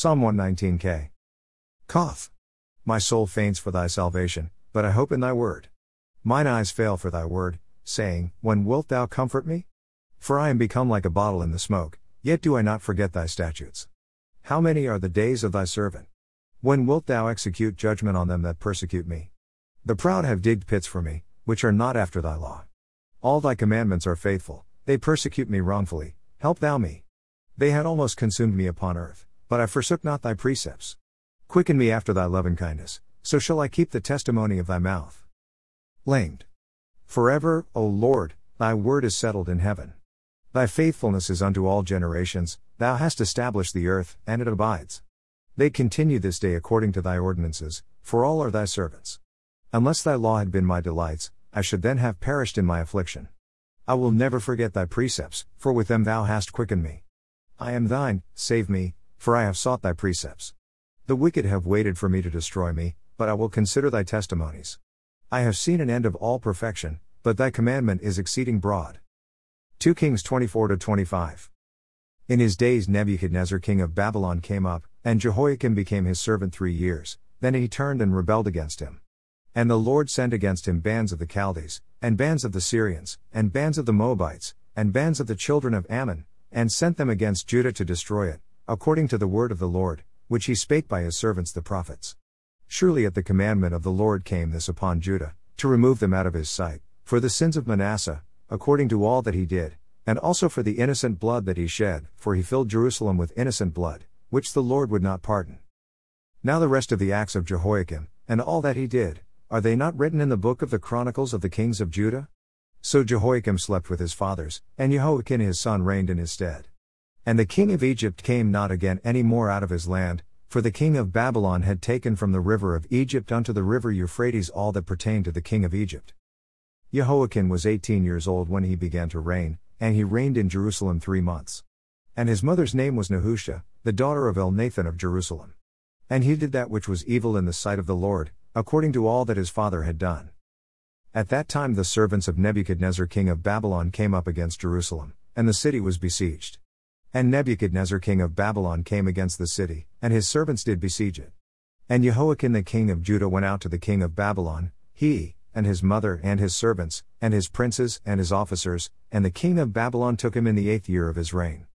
Psalm 119k. Koth. My soul faints for thy salvation, but I hope in thy word. Mine eyes fail for thy word, saying, When wilt thou comfort me? For I am become like a bottle in the smoke, yet do I not forget thy statutes. How many are the days of thy servant? When wilt thou execute judgment on them that persecute me? The proud have digged pits for me, which are not after thy law. All thy commandments are faithful, they persecute me wrongfully, help thou me. They had almost consumed me upon earth, but I forsook not thy precepts. Quicken me after thy loving kindness, so shall I keep the testimony of thy mouth. Lamed. Forever, O Lord, thy word is settled in heaven. Thy faithfulness is unto all generations, thou hast established the earth, and it abides. They continue this day according to thy ordinances, for all are thy servants. Unless thy law had been my delights, I should then have perished in my affliction. I will never forget thy precepts, for with them thou hast quickened me. I am thine, save me, for I have sought thy precepts. The wicked have waited for me to destroy me, but I will consider thy testimonies. I have seen an end of all perfection, but thy commandment is exceeding broad. 2 Kings 24 25. In his days Nebuchadnezzar king of Babylon came up, and Jehoiakim became his servant three years, then he turned and rebelled against him. And the Lord sent against him bands of the Chaldees, and bands of the Syrians, and bands of the Moabites, and bands of the children of Ammon, and sent them against Judah to destroy it, according to the word of the Lord, which he spake by his servants the prophets. Surely at the commandment of the Lord came this upon Judah, to remove them out of his sight, for the sins of Manasseh, according to all that he did, and also for the innocent blood that he shed, for he filled Jerusalem with innocent blood, which the Lord would not pardon. Now the rest of the acts of Jehoiakim, and all that he did, are they not written in the book of the Chronicles of the Kings of Judah? So Jehoiakim slept with his fathers, and Jehoiachin his son reigned in his stead. And the king of Egypt came not again any more out of his land, for the king of Babylon had taken from the river of Egypt unto the river Euphrates all that pertained to the king of Egypt. Jehoiakim was eighteen years old when he began to reign, and he reigned in Jerusalem three months. And his mother's name was Nehushta, the daughter of Elnathan of Jerusalem. And he did that which was evil in the sight of the Lord, according to all that his father had done. At that time the servants of Nebuchadnezzar king of Babylon came up against Jerusalem, and the city was besieged. And Nebuchadnezzar king of Babylon came against the city, and his servants did besiege it. And Jehoiachin the king of Judah went out to the king of Babylon, he, and his mother, and his servants, and his princes, and his officers, and the king of Babylon took him in the eighth year of his reign.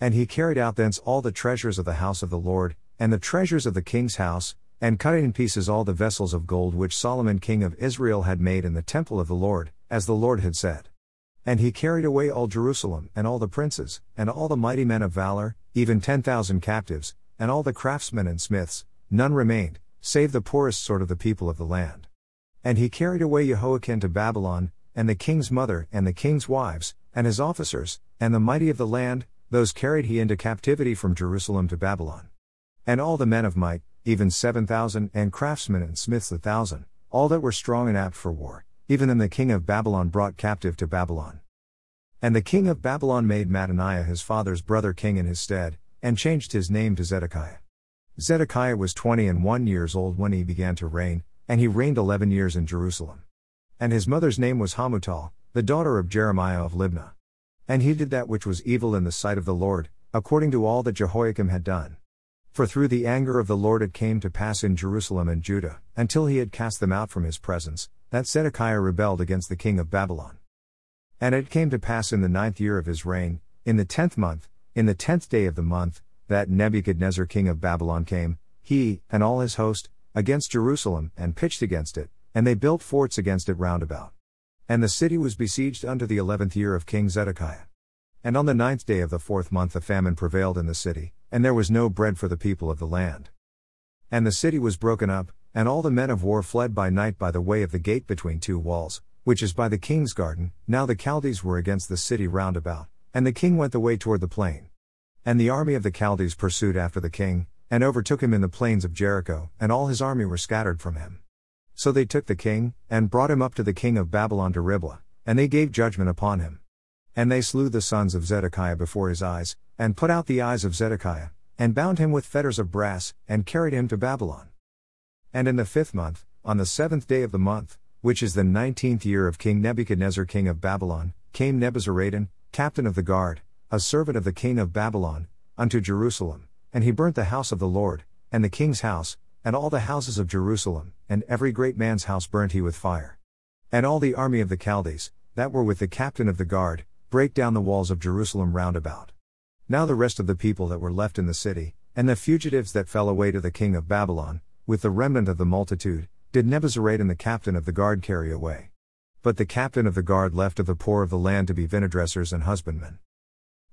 And he carried out thence all the treasures of the house of the Lord, and the treasures of the king's house, and cut in pieces all the vessels of gold which Solomon king of Israel had made in the temple of the Lord, as the Lord had said. And he carried away all Jerusalem, and all the princes, and all the mighty men of valor, even ten thousand captives, and all the craftsmen and smiths, none remained, save the poorest sort of the people of the land. And he carried away Jehoiachin to Babylon, and the king's mother, and the king's wives, and his officers, and the mighty of the land, those carried he into captivity from Jerusalem to Babylon. And all the men of might, even seven thousand, and craftsmen and smiths a thousand, all that were strong and apt for war, even them the king of Babylon brought captive to Babylon. And the king of Babylon made Mattaniah his father's brother king in his stead, and changed his name to Zedekiah. Zedekiah was twenty and one years old when he began to reign, and he reigned eleven years in Jerusalem. And his mother's name was Hamutal, the daughter of Jeremiah of Libnah. And he did that which was evil in the sight of the Lord, according to all that Jehoiakim had done. For through the anger of the Lord it came to pass in Jerusalem and Judah, until he had cast them out from his presence, that Zedekiah rebelled against the king of Babylon. And it came to pass in the ninth year of his reign, in the tenth month, in the tenth day of the month, that Nebuchadnezzar king of Babylon came, he, and all his host, against Jerusalem, and pitched against it, and they built forts against it round about. And the city was besieged unto the eleventh year of King Zedekiah. And on the ninth day of the fourth month a famine prevailed in the city, and there was no bread for the people of the land. And the city was broken up, and all the men of war fled by night by the way of the gate between two walls, which is by the king's garden. Now the Chaldees were against the city round about, and the king went the way toward the plain. And the army of the Chaldees pursued after the king, and overtook him in the plains of Jericho, and all his army were scattered from him. So they took the king, and brought him up to the king of Babylon to Riblah, and they gave judgment upon him. And they slew the sons of Zedekiah before his eyes, and put out the eyes of Zedekiah, and bound him with fetters of brass, and carried him to Babylon. And in the fifth month, on the seventh day of the month, which is the nineteenth year of King Nebuchadnezzar king of Babylon, came Nebuzaradan, captain of the guard, a servant of the king of Babylon, unto Jerusalem, and he burnt the house of the Lord, and the king's house, and all the houses of Jerusalem, and every great man's house burnt he with fire. And all the army of the Chaldees, that were with the captain of the guard, brake down the walls of Jerusalem round about. Now the rest of the people that were left in the city, and the fugitives that fell away to the king of Babylon, with the remnant of the multitude, did Nebuzaradan the captain of the guard carry away. But the captain of the guard left of the poor of the land to be vinedressers and husbandmen.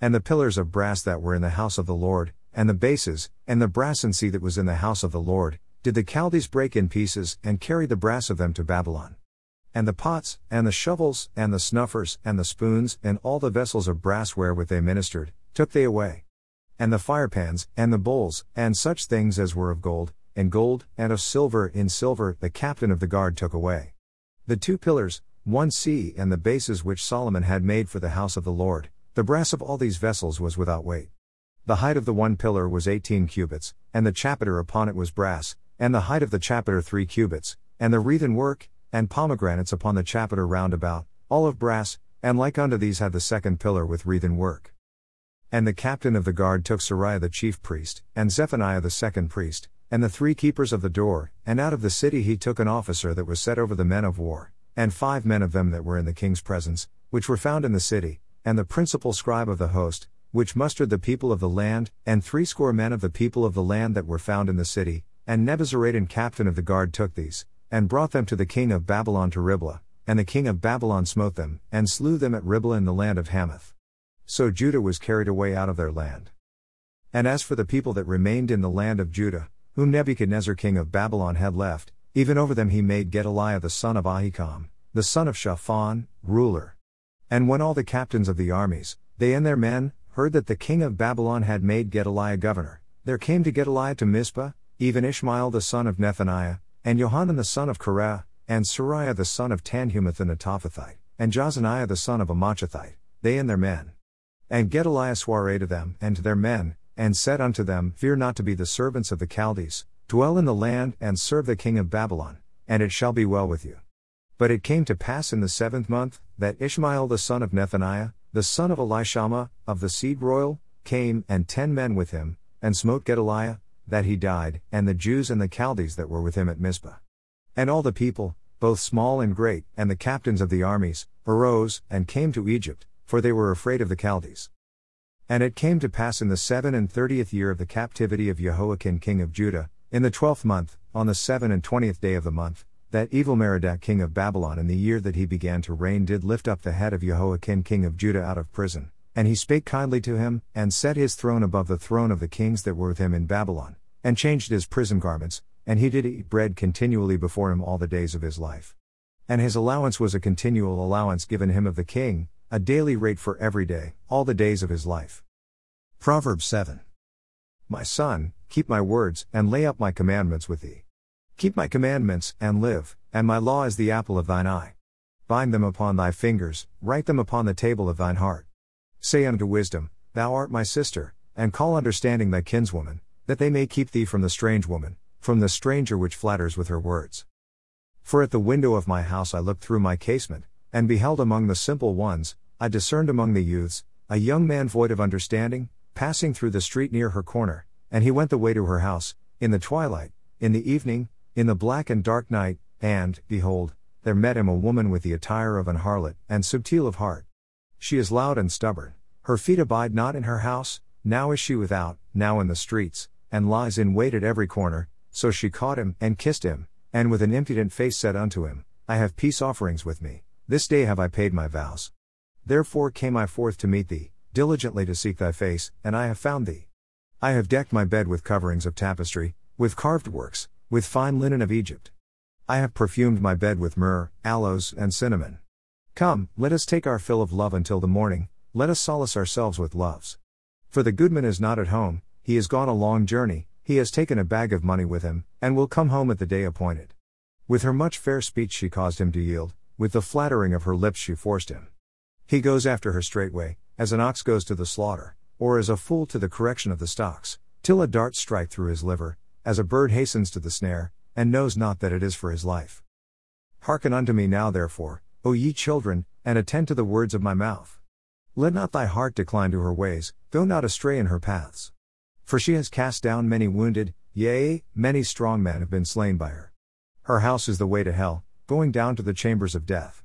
And the pillars of brass that were in the house of the Lord, and the bases, and the brasen sea that was in the house of the Lord, did the Chaldees break in pieces, and carry the brass of them to Babylon. And the pots, and the shovels, and the snuffers, and the spoons, and all the vessels of brass wherewith they ministered, took they away. And the firepans, and the bowls, and such things as were of gold, in gold, and of silver in silver, the captain of the guard took away. The two pillars, one sea and the bases which Solomon had made for the house of the Lord, the brass of all these vessels was without weight. The height of the one pillar was eighteen cubits, and the chapiter upon it was brass, and the height of the chapiter three cubits, and the wreathen work, and pomegranates upon the chapiter round about, all of brass, and like unto these had the second pillar with wreathen work. And the captain of the guard took Seraiah the chief priest, and Zephaniah the second priest, and the three keepers of the door, and out of the city he took an officer that was set over the men of war, and five men of them that were in the king's presence, which were found in the city, and the principal scribe of the host, which mustered the people of the land, and threescore men of the people of the land that were found in the city, and Nebuzaradan captain of the guard took these, and brought them to the king of Babylon to Riblah, and the king of Babylon smote them, and slew them at Riblah in the land of Hamath. So Judah was carried away out of their land. And as for the people that remained in the land of Judah, whom Nebuchadnezzar king of Babylon had left, even over them he made Gedaliah the son of Ahikam, the son of Shaphan, ruler. And when all the captains of the armies, they and their men, heard that the king of Babylon had made Gedaliah governor, there came to Gedaliah to Mizpah, even Ishmael the son of Nethaniah, and Johanan the son of Kareah, and Seraiah the son of Tanhumeth the Netophathite, and Jaazaniah the son of a Maachathite, they and their men. And Gedaliah sware to them and to their men, and said unto them, Fear not to be the servants of the Chaldees, Dwell in the land, and serve the king of Babylon, and it shall be well with you. But it came to pass in the seventh month, that Ishmael the son of Nethaniah, the son of Elishama, of the seed royal, came, and ten men with him, and smote Gedaliah, that he died, and the Jews and the Chaldees that were with him at Mizpah. And all the people, both small and great, and the captains of the armies, arose, and came to Egypt, for they were afraid of the Chaldees. And it came to pass in the seven and thirtieth year of the captivity of Jehoiakim king of Judah, in the twelfth month, on the seven and twentieth day of the month, that Evil-Merodach king of Babylon in the year that he began to reign did lift up the head of Jehoiakim king of Judah out of prison, and he spake kindly to him, and set his throne above the throne of the kings that were with him in Babylon, and changed his prison garments, and he did eat bread continually before him all the days of his life. And his allowance was a continual allowance given him of the king, a daily rate for every day, all the days of his life. Proverbs 7. My son, keep my words, and lay up my commandments with thee. Keep my commandments, and live, and my law is the apple of thine eye. Bind them upon thy fingers, write them upon the table of thine heart. Say unto wisdom, Thou art my sister, and call understanding thy kinswoman, that they may keep thee from the strange woman, from the stranger which flatters with her words. For at the window of my house I looked through my casement, and beheld among the simple ones, I discerned among the youths, a young man void of understanding, passing through the street near her corner, and he went the way to her house, in the twilight, in the evening, in the black and dark night, and, behold, there met him a woman with the attire of an harlot, and subtile of heart. She is loud and stubborn, her feet abide not in her house, now is she without, now in the streets, and lies in wait at every corner, so she caught him, and kissed him, and with an impudent face said unto him, I have peace offerings with me, this day have I paid my vows. Therefore came I forth to meet thee, diligently to seek thy face, and I have found thee. I have decked my bed with coverings of tapestry, with carved works, with fine linen of Egypt. I have perfumed my bed with myrrh, aloes, and cinnamon. Come, let us take our fill of love until the morning, let us solace ourselves with loves. For the goodman is not at home, he has gone a long journey, he has taken a bag of money with him, and will come home at the day appointed. With her much fair speech she caused him to yield, with the flattering of her lips she forced him. He goes after her straightway, as an ox goes to the slaughter or as a fool to the correction of the stocks, till a dart strike through his liver, as a bird hastens to the snare, and knows not that it is for his life. Hearken unto me now, therefore, O ye children, and attend to the words of my mouth. Let not thy heart decline to her ways, go not astray in her paths. For she has cast down many wounded, yea, many strong men have been slain by her. Her house is the way to hell, going down to the chambers of death.